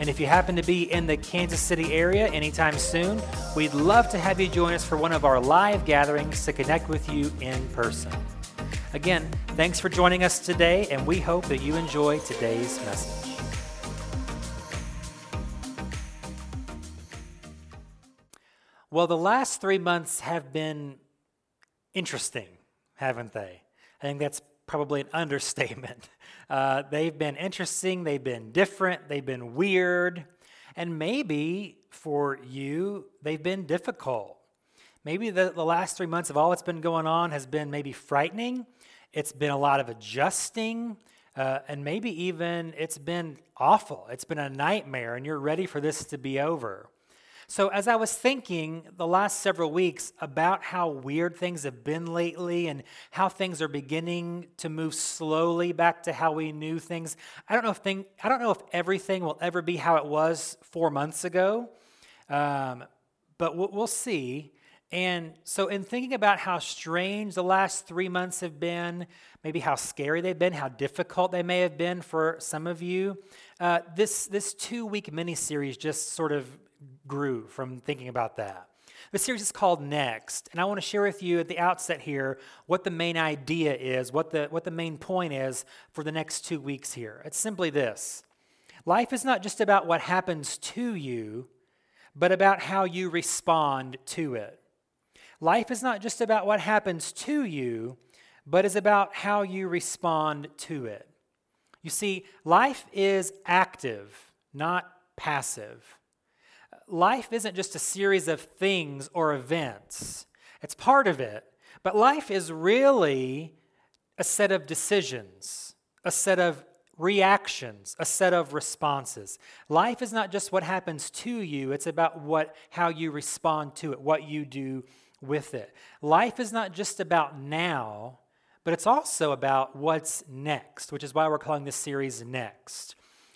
And if you happen to be in the Kansas City area anytime soon, we'd love to have you join us for one of our live gatherings to connect with you in person. Again, thanks for joining us today, and we hope that you enjoy today's message. Well, the last three months have been interesting, haven't they? I think that's probably an understatement. Uh, they've been interesting, they've been different, they've been weird, and maybe for you, they've been difficult. Maybe the, the last three months of all that's been going on has been maybe frightening, it's been a lot of adjusting. Uh, and maybe even it's been awful. It's been a nightmare, and you're ready for this to be over. So, as I was thinking the last several weeks about how weird things have been lately and how things are beginning to move slowly back to how we knew things, I don't know if thing, I don't know if everything will ever be how it was four months ago, um, but we'll, we'll see. And so, in thinking about how strange the last three months have been, maybe how scary they've been, how difficult they may have been for some of you, uh, this this two week mini series just sort of grew from thinking about that. The series is called Next, and I want to share with you at the outset here what the main idea is, what the, what the main point is for the next two weeks here. It's simply this Life is not just about what happens to you, but about how you respond to it. Life is not just about what happens to you, but is about how you respond to it. You see, life is active, not passive life isn't just a series of things or events, it's part of it. But life is really a set of decisions, a set of reactions, a set of responses. Life is not just what happens to you, it's about what how you respond to it, what you do with it. Life is not just about now, but it's also about what's next, which is why we're calling this series Next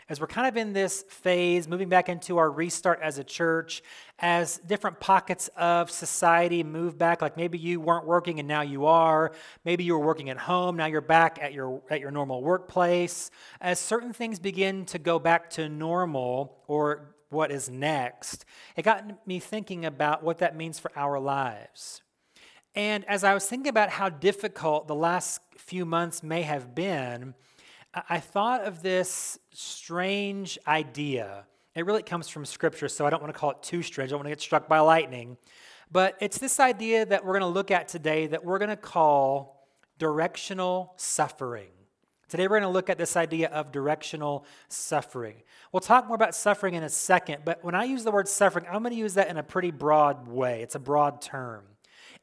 as we're kind of in this phase, moving back into our restart as a church, as different pockets of society move back, like maybe you weren't working and now you are, maybe you were working at home, now you're back at your, at your normal workplace, as certain things begin to go back to normal or what is next, it got me thinking about what that means for our lives. And as I was thinking about how difficult the last few months may have been, I thought of this strange idea. It really comes from Scripture, so I don't want to call it too strange. I don't want to get struck by lightning. But it's this idea that we're going to look at today that we're going to call directional suffering. Today, we're going to look at this idea of directional suffering. We'll talk more about suffering in a second, but when I use the word suffering, I'm going to use that in a pretty broad way. It's a broad term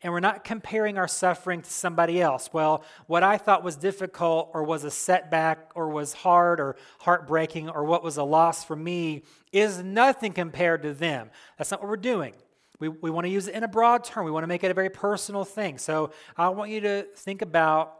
and we're not comparing our suffering to somebody else. Well, what I thought was difficult or was a setback or was hard or heartbreaking or what was a loss for me is nothing compared to them. That's not what we're doing. We, we want to use it in a broad term. We want to make it a very personal thing. So I want you to think about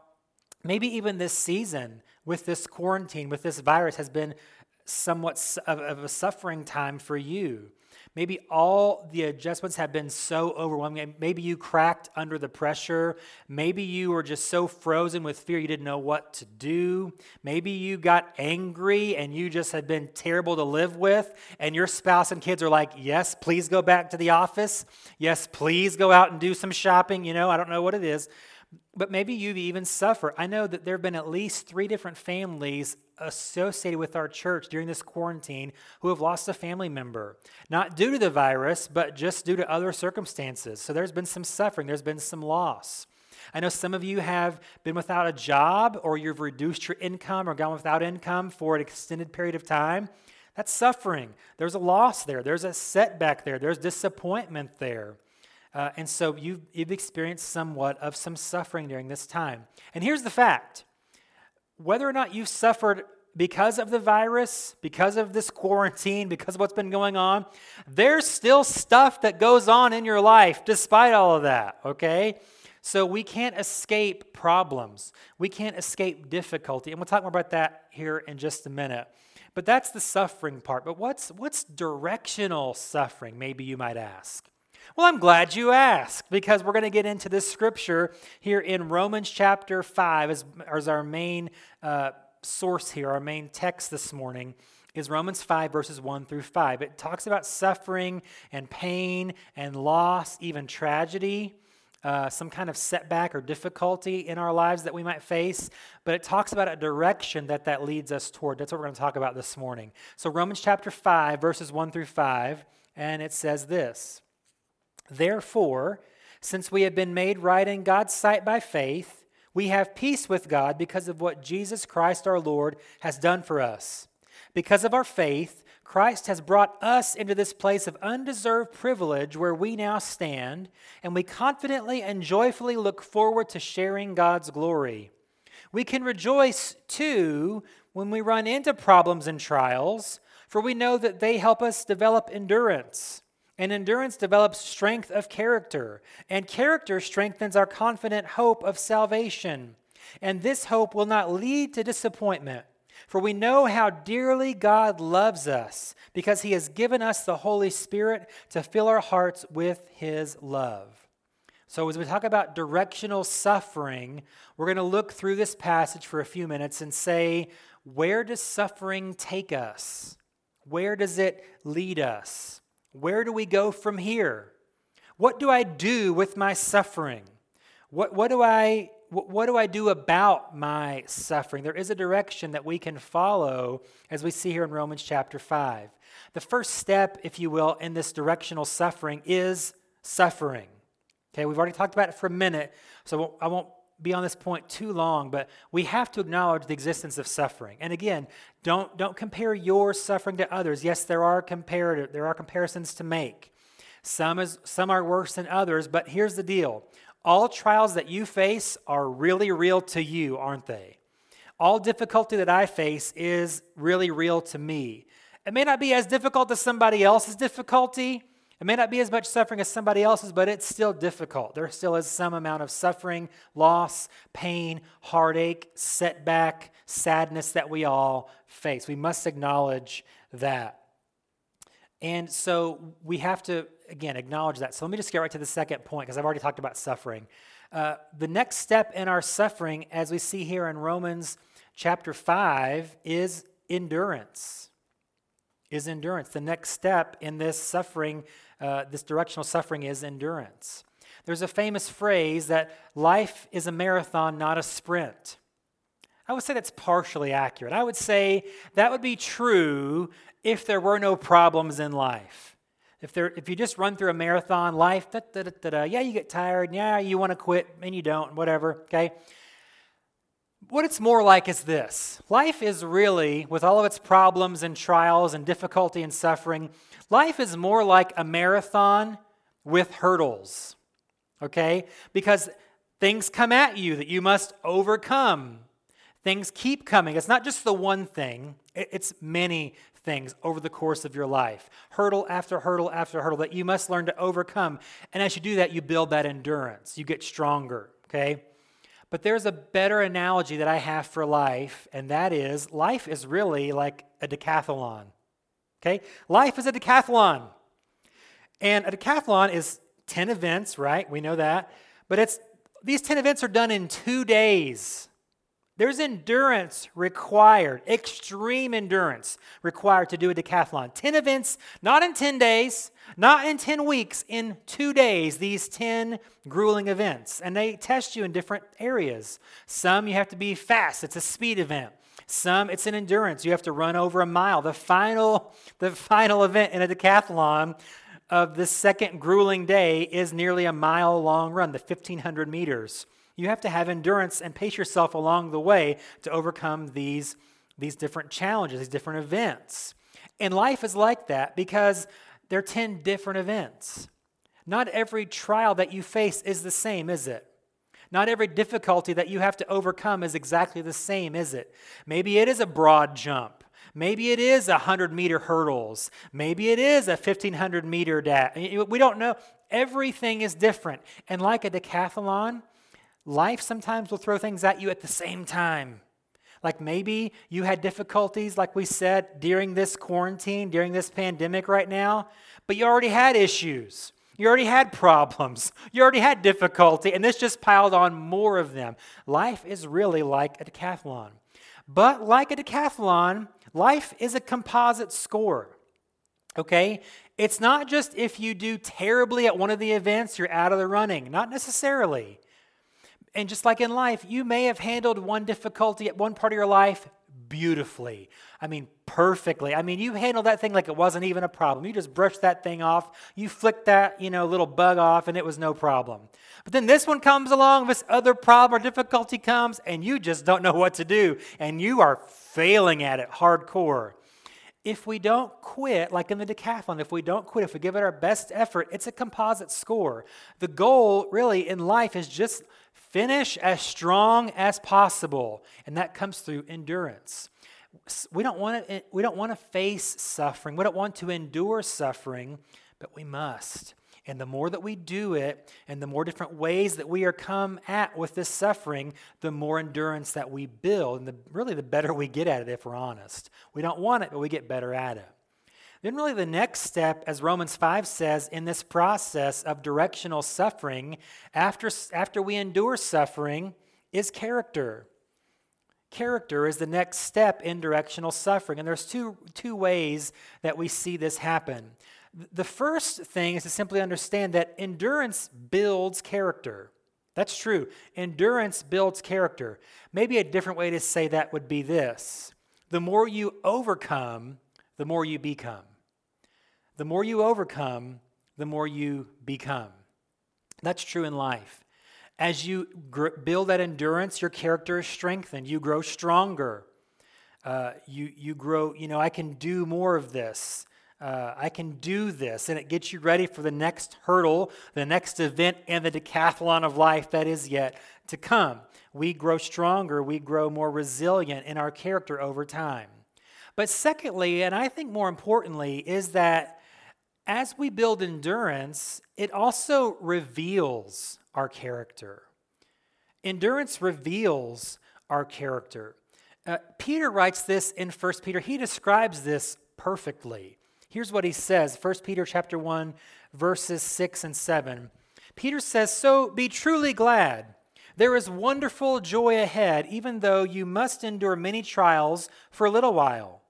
maybe even this season with this quarantine, with this virus, has been somewhat of, of a suffering time for you. Maybe all the adjustments have been so overwhelming. Maybe you cracked under the pressure. Maybe you were just so frozen with fear you didn't know what to do. Maybe you got angry and you just had been terrible to live with. And your spouse and kids are like, yes, please go back to the office. Yes, please go out and do some shopping. You know, I don't know what it is. But maybe you've even suffered. I know that there have been at least three different families associated with our church during this quarantine who have lost a family member, not due to the virus, but just due to other circumstances. So there's been some suffering, there's been some loss. I know some of you have been without a job or you've reduced your income or gone without income for an extended period of time. That's suffering. There's a loss there, there's a setback there, there's disappointment there. Uh, and so you've, you've experienced somewhat of some suffering during this time. And here's the fact whether or not you've suffered because of the virus, because of this quarantine, because of what's been going on, there's still stuff that goes on in your life despite all of that, okay? So we can't escape problems. We can't escape difficulty. And we'll talk more about that here in just a minute. But that's the suffering part. But what's, what's directional suffering, maybe you might ask? Well, I'm glad you asked because we're going to get into this scripture here in Romans chapter 5 as, as our main uh, source here, our main text this morning is Romans 5, verses 1 through 5. It talks about suffering and pain and loss, even tragedy, uh, some kind of setback or difficulty in our lives that we might face, but it talks about a direction that that leads us toward. That's what we're going to talk about this morning. So, Romans chapter 5, verses 1 through 5, and it says this Therefore, since we have been made right in God's sight by faith, we have peace with God because of what Jesus Christ our Lord has done for us. Because of our faith, Christ has brought us into this place of undeserved privilege where we now stand, and we confidently and joyfully look forward to sharing God's glory. We can rejoice too when we run into problems and trials, for we know that they help us develop endurance. And endurance develops strength of character, and character strengthens our confident hope of salvation. And this hope will not lead to disappointment, for we know how dearly God loves us, because he has given us the Holy Spirit to fill our hearts with his love. So, as we talk about directional suffering, we're going to look through this passage for a few minutes and say, where does suffering take us? Where does it lead us? Where do we go from here? What do I do with my suffering? What, what, do I, what, what do I do about my suffering? There is a direction that we can follow as we see here in Romans chapter 5. The first step, if you will, in this directional suffering is suffering. Okay, we've already talked about it for a minute, so I won't be on this point too long, but we have to acknowledge the existence of suffering. And again, don't, don't compare your suffering to others. Yes, there are comparative, there are comparisons to make. Some, is, some are worse than others, but here's the deal. All trials that you face are really real to you, aren't they? All difficulty that I face is really real to me. It may not be as difficult as somebody else's difficulty, it may not be as much suffering as somebody else's, but it's still difficult. There still is some amount of suffering, loss, pain, heartache, setback, sadness that we all face. We must acknowledge that. And so we have to, again, acknowledge that. So let me just get right to the second point because I've already talked about suffering. Uh, the next step in our suffering, as we see here in Romans chapter 5, is endurance. Is endurance. The next step in this suffering uh, this directional suffering is endurance. There's a famous phrase that life is a marathon, not a sprint. I would say that's partially accurate. I would say that would be true if there were no problems in life. If, there, if you just run through a marathon life, da, da, da, yeah, you get tired, yeah, you want to quit, and you don't, whatever, okay? What it's more like is this life is really, with all of its problems and trials and difficulty and suffering, life is more like a marathon with hurdles, okay? Because things come at you that you must overcome. Things keep coming. It's not just the one thing, it's many things over the course of your life. Hurdle after hurdle after hurdle that you must learn to overcome. And as you do that, you build that endurance. You get stronger, okay? But there's a better analogy that I have for life, and that is life is really like a decathlon. Okay? Life is a decathlon. And a decathlon is 10 events, right? We know that. But it's these 10 events are done in 2 days. There's endurance required, extreme endurance required to do a decathlon. 10 events, not in 10 days, not in 10 weeks, in two days, these 10 grueling events. And they test you in different areas. Some you have to be fast, it's a speed event. Some it's an endurance. You have to run over a mile. The final, the final event in a decathlon of this second grueling day is nearly a mile long run, the 1500 meters. You have to have endurance and pace yourself along the way to overcome these, these different challenges, these different events. And life is like that because there are 10 different events. Not every trial that you face is the same, is it? Not every difficulty that you have to overcome is exactly the same, is it? Maybe it is a broad jump. Maybe it is a 100 meter hurdles. Maybe it is a 1500 meter dash. We don't know. Everything is different. And like a decathlon, life sometimes will throw things at you at the same time. Like maybe you had difficulties, like we said, during this quarantine, during this pandemic right now, but you already had issues. You already had problems. You already had difficulty, and this just piled on more of them. Life is really like a decathlon. But like a decathlon, life is a composite score. Okay? It's not just if you do terribly at one of the events, you're out of the running. Not necessarily. And just like in life, you may have handled one difficulty at one part of your life beautifully. I mean, perfectly. I mean, you handled that thing like it wasn't even a problem. You just brushed that thing off. You flicked that, you know, little bug off and it was no problem. But then this one comes along, this other problem or difficulty comes, and you just don't know what to do. And you are failing at it hardcore. If we don't quit, like in the decathlon, if we don't quit, if we give it our best effort, it's a composite score. The goal, really, in life is just Finish as strong as possible, and that comes through endurance. We don't want to eh, we don't want to face suffering. We don't want to endure suffering, but we must. And the more that we do it, and the more different ways that we are come at with this suffering, the more endurance that we build, and the, really the better we get at it, if we're honest. We don't want it, but we get better at it. Then, really, the next step, as Romans 5 says, in this process of directional suffering, after, after we endure suffering, is character. Character is the next step in directional suffering. And there's two, two ways that we see this happen. The first thing is to simply understand that endurance builds character. That's true. Endurance builds character. Maybe a different way to say that would be this the more you overcome, the more you become. The more you overcome, the more you become. That's true in life. As you gr- build that endurance, your character is strengthened. You grow stronger. Uh, you, you grow, you know, I can do more of this. Uh, I can do this. And it gets you ready for the next hurdle, the next event in the decathlon of life that is yet to come. We grow stronger. We grow more resilient in our character over time. But secondly, and I think more importantly, is that as we build endurance, it also reveals our character. Endurance reveals our character. Uh, Peter writes this in 1 Peter. He describes this perfectly. Here's what he says 1 Peter chapter 1, verses 6 and 7. Peter says, So be truly glad. There is wonderful joy ahead, even though you must endure many trials for a little while.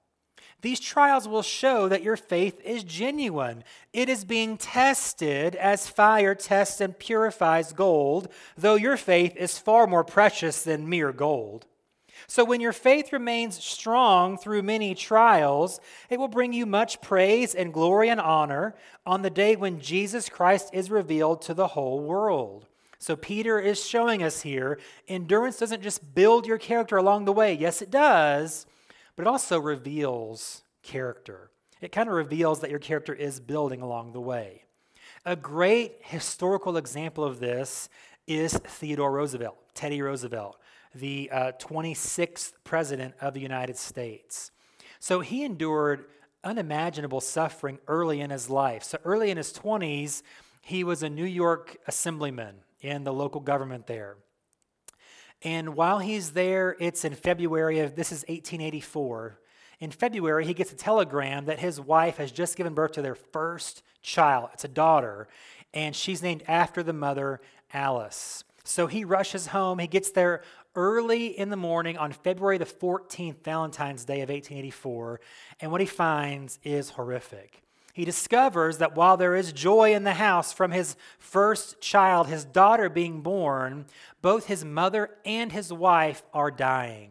These trials will show that your faith is genuine. It is being tested as fire tests and purifies gold, though your faith is far more precious than mere gold. So, when your faith remains strong through many trials, it will bring you much praise and glory and honor on the day when Jesus Christ is revealed to the whole world. So, Peter is showing us here endurance doesn't just build your character along the way. Yes, it does but it also reveals character. It kind of reveals that your character is building along the way. A great historical example of this is Theodore Roosevelt, Teddy Roosevelt, the uh, 26th president of the United States. So he endured unimaginable suffering early in his life. So early in his 20s, he was a New York assemblyman in the local government there. And while he's there, it's in February of this is 1884. In February, he gets a telegram that his wife has just given birth to their first child. It's a daughter, and she's named after the mother, Alice. So he rushes home. He gets there early in the morning on February the 14th, Valentine's Day of 1884, and what he finds is horrific he discovers that while there is joy in the house from his first child, his daughter being born, both his mother and his wife are dying.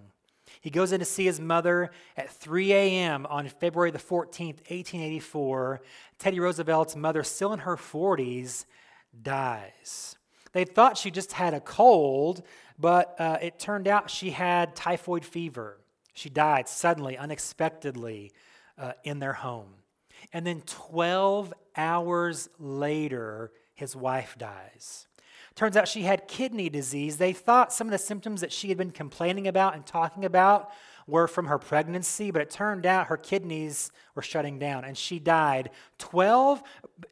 He goes in to see his mother at 3 a.m. on February the 14th, 1884. Teddy Roosevelt's mother, still in her 40s, dies. They thought she just had a cold, but uh, it turned out she had typhoid fever. She died suddenly, unexpectedly, uh, in their home. And then 12 hours later, his wife dies. Turns out she had kidney disease. They thought some of the symptoms that she had been complaining about and talking about were from her pregnancy, but it turned out her kidneys were shutting down and she died 12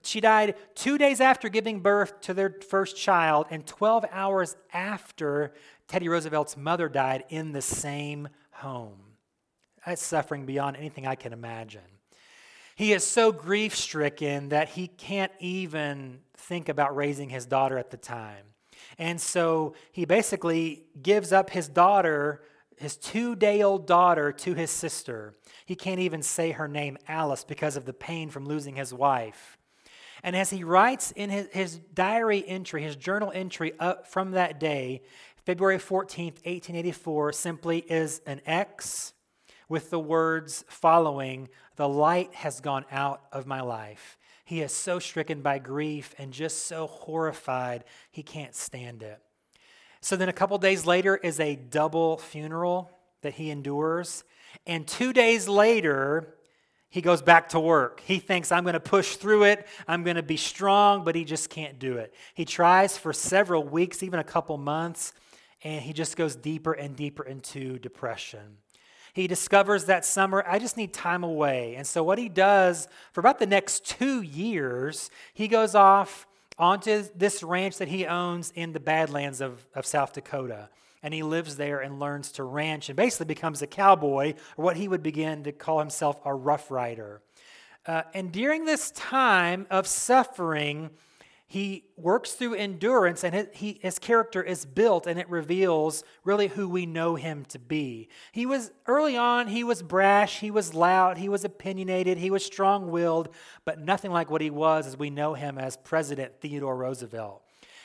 she died 2 days after giving birth to their first child and 12 hours after Teddy Roosevelt's mother died in the same home. That's suffering beyond anything I can imagine. He is so grief stricken that he can't even think about raising his daughter at the time. And so he basically gives up his daughter, his two day old daughter, to his sister. He can't even say her name, Alice, because of the pain from losing his wife. And as he writes in his, his diary entry, his journal entry up from that day, February 14th, 1884, simply is an X with the words following, The light has gone out of my life. He is so stricken by grief and just so horrified, he can't stand it. So then, a couple days later, is a double funeral that he endures. And two days later, he goes back to work. He thinks, I'm going to push through it. I'm going to be strong, but he just can't do it. He tries for several weeks, even a couple months, and he just goes deeper and deeper into depression. He discovers that summer, I just need time away. And so, what he does for about the next two years, he goes off onto this ranch that he owns in the Badlands of, of South Dakota. And he lives there and learns to ranch and basically becomes a cowboy, or what he would begin to call himself a rough rider. Uh, and during this time of suffering, he works through endurance and his, character is built and it reveals really who we know him to be. He was early on he was brash he was loud he was opinionated he was strong-willed but nothing like what he was as we know him as president theodore roosevelt.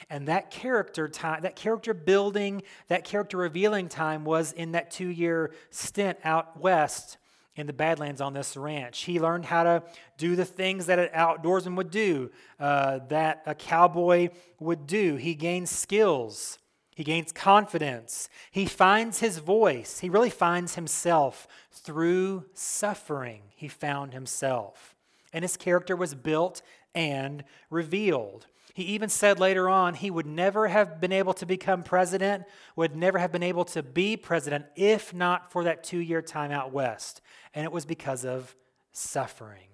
And that character time that character building that character revealing time was in that two-year stint out west in the Badlands on this ranch. He learned how to do the things that an outdoorsman would do, uh, that a cowboy would do. He gains skills. He gains confidence. He finds his voice. He really finds himself through suffering. He found himself. And his character was built and revealed. He even said later on he would never have been able to become president, would never have been able to be president if not for that two year time out west. And it was because of suffering.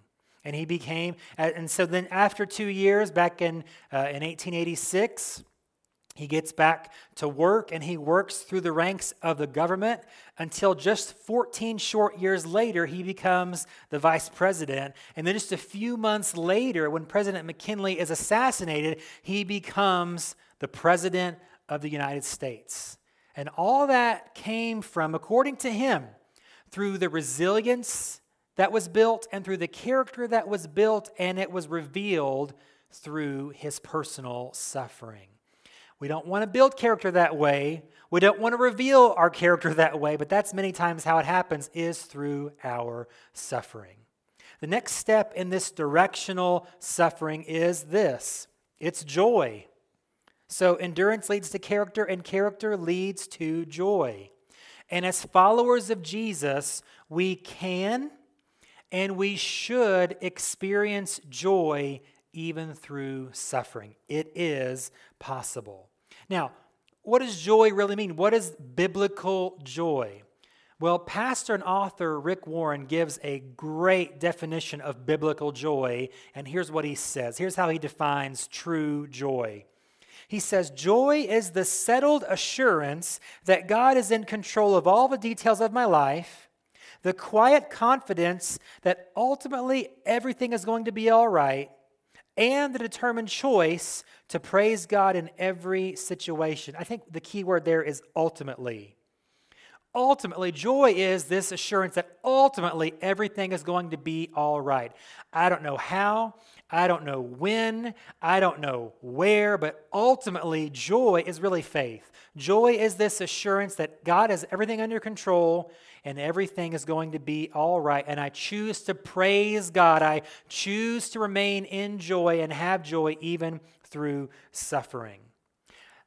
And he became, and so then after two years, back in, uh, in 1886, he gets back to work and he works through the ranks of the government until just 14 short years later, he becomes the vice president. And then just a few months later, when President McKinley is assassinated, he becomes the president of the United States. And all that came from, according to him, through the resilience that was built and through the character that was built, and it was revealed through his personal suffering. We don't want to build character that way. We don't want to reveal our character that way, but that's many times how it happens is through our suffering. The next step in this directional suffering is this it's joy. So endurance leads to character, and character leads to joy. And as followers of Jesus, we can and we should experience joy even through suffering. It is possible. Now, what does joy really mean? What is biblical joy? Well, pastor and author Rick Warren gives a great definition of biblical joy, and here's what he says. Here's how he defines true joy. He says, Joy is the settled assurance that God is in control of all the details of my life, the quiet confidence that ultimately everything is going to be all right, and the determined choice to praise God in every situation. I think the key word there is ultimately. Ultimately, joy is this assurance that ultimately everything is going to be all right. I don't know how, I don't know when, I don't know where, but ultimately, joy is really faith. Joy is this assurance that God has everything under control and everything is going to be all right. And I choose to praise God. I choose to remain in joy and have joy even through suffering.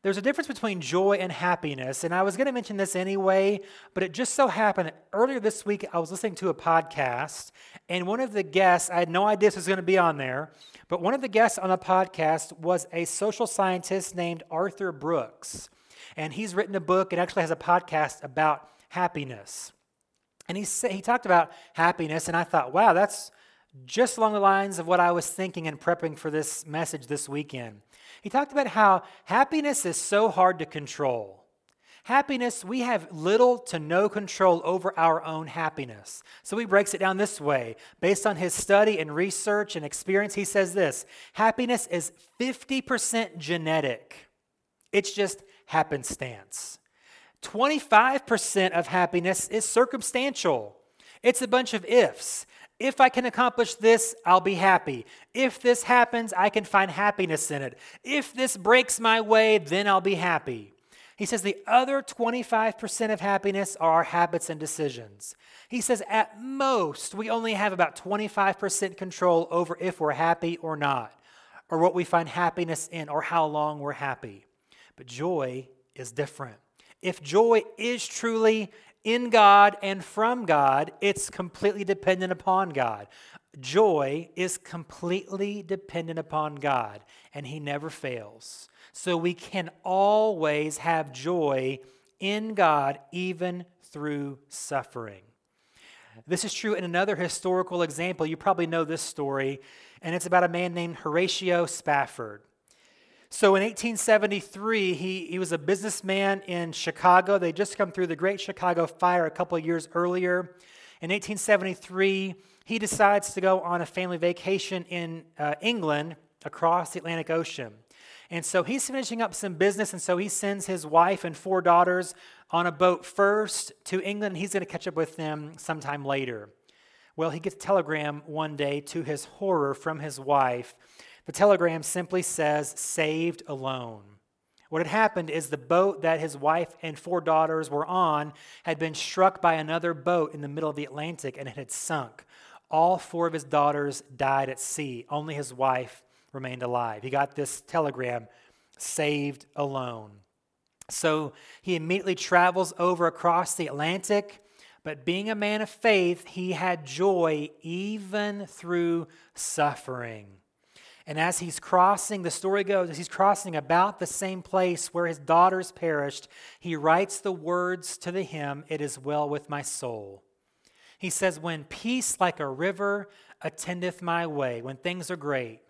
there's a difference between joy and happiness. And I was going to mention this anyway, but it just so happened earlier this week, I was listening to a podcast, and one of the guests, I had no idea this was going to be on there, but one of the guests on the podcast was a social scientist named Arthur Brooks. And he's written a book and actually has a podcast about happiness. And he, he talked about happiness, and I thought, wow, that's just along the lines of what I was thinking and prepping for this message this weekend. He talked about how happiness is so hard to control. Happiness, we have little to no control over our own happiness. So he breaks it down this way. Based on his study and research and experience, he says this happiness is 50% genetic, it's just happenstance. 25% of happiness is circumstantial. It's a bunch of ifs. If I can accomplish this, I'll be happy. If this happens, I can find happiness in it. If this breaks my way, then I'll be happy. He says the other 25% of happiness are our habits and decisions. He says at most, we only have about 25% control over if we're happy or not, or what we find happiness in, or how long we're happy. But joy is different. If joy is truly in God and from God, it's completely dependent upon God. Joy is completely dependent upon God, and He never fails. So we can always have joy in God, even through suffering. This is true in another historical example. You probably know this story, and it's about a man named Horatio Spafford. So in 1873, he, he was a businessman in Chicago. They just come through the Great Chicago Fire a couple of years earlier. In 1873, he decides to go on a family vacation in uh, England across the Atlantic Ocean. And so he's finishing up some business, and so he sends his wife and four daughters on a boat first to England. He's going to catch up with them sometime later. Well, he gets a telegram one day to his horror from his wife the telegram simply says, saved alone. What had happened is the boat that his wife and four daughters were on had been struck by another boat in the middle of the Atlantic and it had sunk. All four of his daughters died at sea. Only his wife remained alive. He got this telegram, saved alone. So he immediately travels over across the Atlantic, but being a man of faith, he had joy even through suffering. And as he's crossing, the story goes, as he's crossing about the same place where his daughters perished, he writes the words to the hymn, It is well with my soul. He says, When peace like a river attendeth my way, when things are great,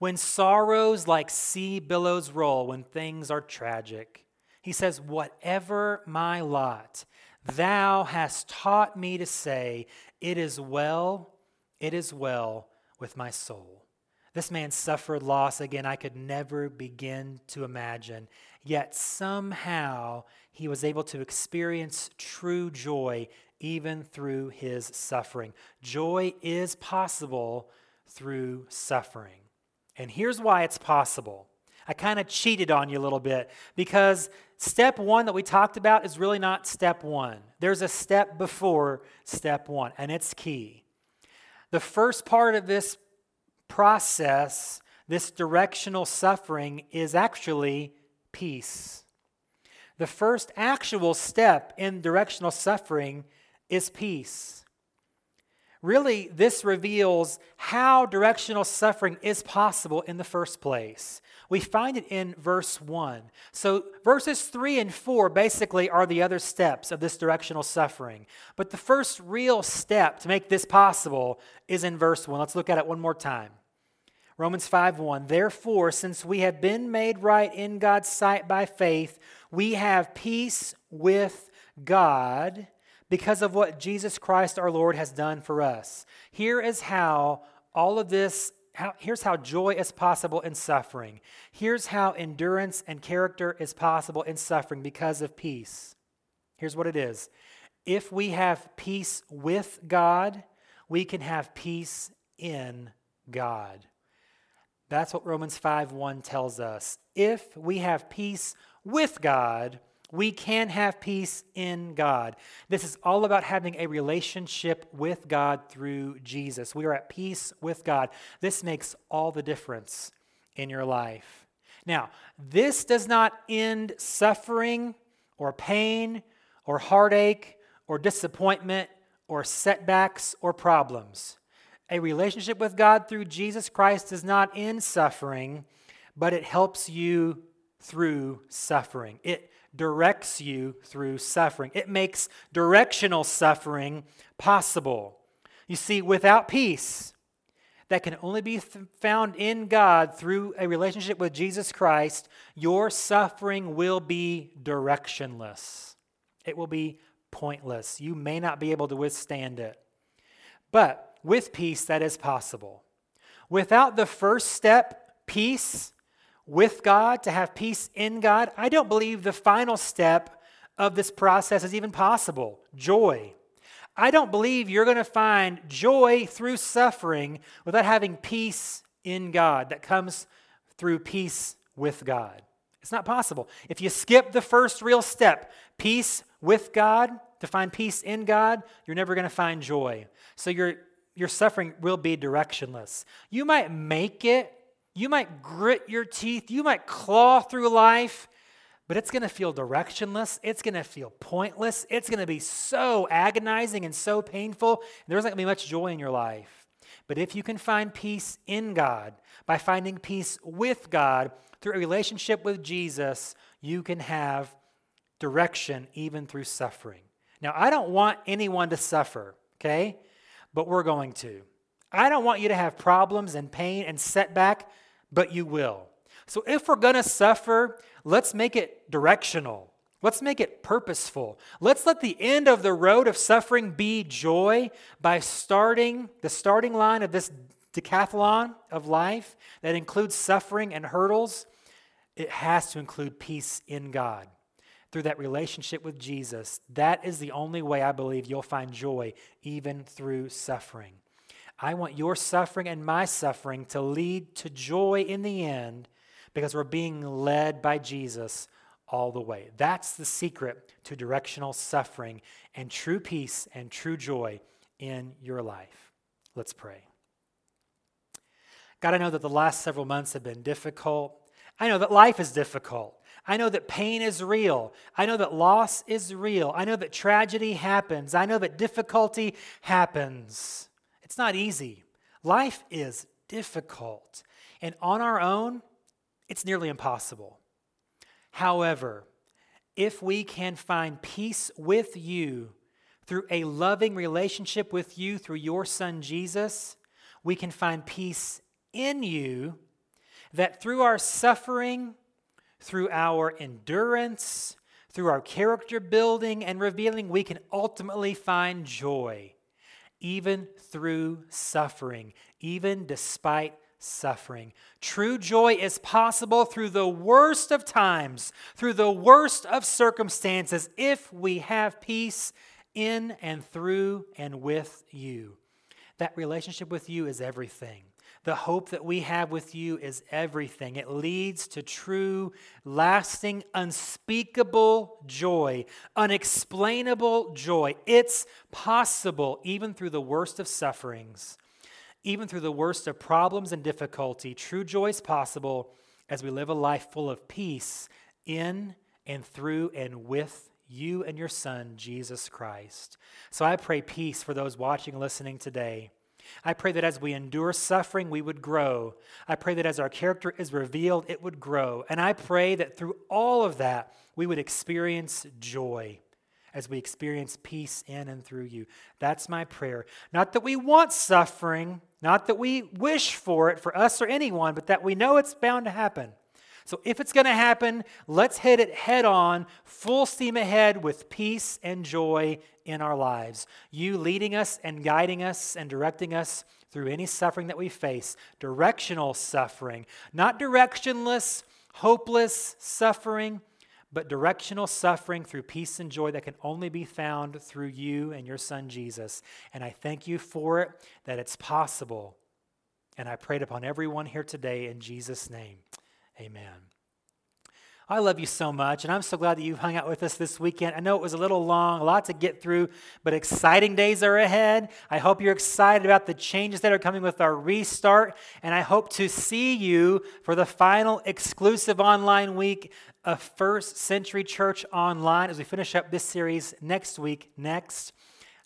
when sorrows like sea billows roll, when things are tragic. He says, Whatever my lot, thou hast taught me to say, It is well, it is well with my soul. This man suffered loss again I could never begin to imagine. Yet somehow he was able to experience true joy even through his suffering. Joy is possible through suffering. And here's why it's possible. I kind of cheated on you a little bit because step one that we talked about is really not step one. There's a step before step one, and it's key. The first part of this process, this directional suffering, is actually peace. The first actual step in directional suffering is peace. Really, this reveals how directional suffering is possible in the first place. We find it in verse 1. So, verses 3 and 4 basically are the other steps of this directional suffering. But the first real step to make this possible is in verse 1. Let's look at it one more time. Romans 5 1. Therefore, since we have been made right in God's sight by faith, we have peace with God because of what Jesus Christ our Lord has done for us. Here is how all of this, how, here's how joy is possible in suffering. Here's how endurance and character is possible in suffering because of peace. Here's what it is if we have peace with God, we can have peace in God. That's what Romans 5 1 tells us. If we have peace with God, we can have peace in God. This is all about having a relationship with God through Jesus. We are at peace with God. This makes all the difference in your life. Now, this does not end suffering or pain or heartache or disappointment or setbacks or problems. A relationship with God through Jesus Christ does not end suffering, but it helps you through suffering. It directs you through suffering. It makes directional suffering possible. You see, without peace, that can only be found in God through a relationship with Jesus Christ, your suffering will be directionless. It will be pointless. You may not be able to withstand it. But with peace, that is possible. Without the first step, peace with God, to have peace in God, I don't believe the final step of this process is even possible joy. I don't believe you're going to find joy through suffering without having peace in God that comes through peace with God. It's not possible. If you skip the first real step, peace with God, to find peace in God, you're never going to find joy. So your, your suffering will be directionless. You might make it, you might grit your teeth, you might claw through life, but it's going to feel directionless. It's going to feel pointless. It's going to be so agonizing and so painful. There's not going to be much joy in your life. But if you can find peace in God by finding peace with God through a relationship with Jesus, you can have direction even through suffering. Now, I don't want anyone to suffer, okay? But we're going to. I don't want you to have problems and pain and setback, but you will. So if we're going to suffer, let's make it directional. Let's make it purposeful. Let's let the end of the road of suffering be joy by starting the starting line of this decathlon of life that includes suffering and hurdles. It has to include peace in God through that relationship with Jesus. That is the only way I believe you'll find joy even through suffering. I want your suffering and my suffering to lead to joy in the end because we're being led by Jesus all the way. That's the secret to directional suffering and true peace and true joy in your life. Let's pray. God, I know that the last several months have been difficult. I know that life is difficult. I know that pain is real. I know that loss is real. I know that tragedy happens. I know that difficulty happens. It's not easy. Life is difficult. And on our own, it's nearly impossible. However, if we can find peace with you through a loving relationship with you through your son Jesus, we can find peace in you that through our suffering, through our endurance, through our character building and revealing, we can ultimately find joy, even through suffering, even despite suffering. True joy is possible through the worst of times, through the worst of circumstances, if we have peace in and through and with you. That relationship with you is everything. The hope that we have with you is everything. It leads to true, lasting, unspeakable joy, unexplainable joy. It's possible even through the worst of sufferings. Even through the worst of problems and difficulty, true joy is possible as we live a life full of peace in and through and with you and your Son, Jesus Christ. So I pray peace for those watching and listening today. I pray that as we endure suffering, we would grow. I pray that as our character is revealed, it would grow. And I pray that through all of that, we would experience joy as we experience peace in and through you. That's my prayer. Not that we want suffering, not that we wish for it for us or anyone, but that we know it's bound to happen. So if it's going to happen, let's hit it head on, full steam ahead with peace and joy in our lives. You leading us and guiding us and directing us through any suffering that we face, directional suffering, not directionless, hopeless suffering but directional suffering through peace and joy that can only be found through you and your son Jesus. And I thank you for it, that it's possible. And I prayed upon everyone here today in Jesus' name. Amen. I love you so much, and I'm so glad that you've hung out with us this weekend. I know it was a little long, a lot to get through, but exciting days are ahead. I hope you're excited about the changes that are coming with our restart, and I hope to see you for the final exclusive online week of First Century Church Online as we finish up this series next week. Next.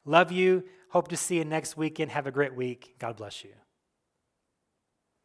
Love you. Hope to see you next weekend. Have a great week. God bless you.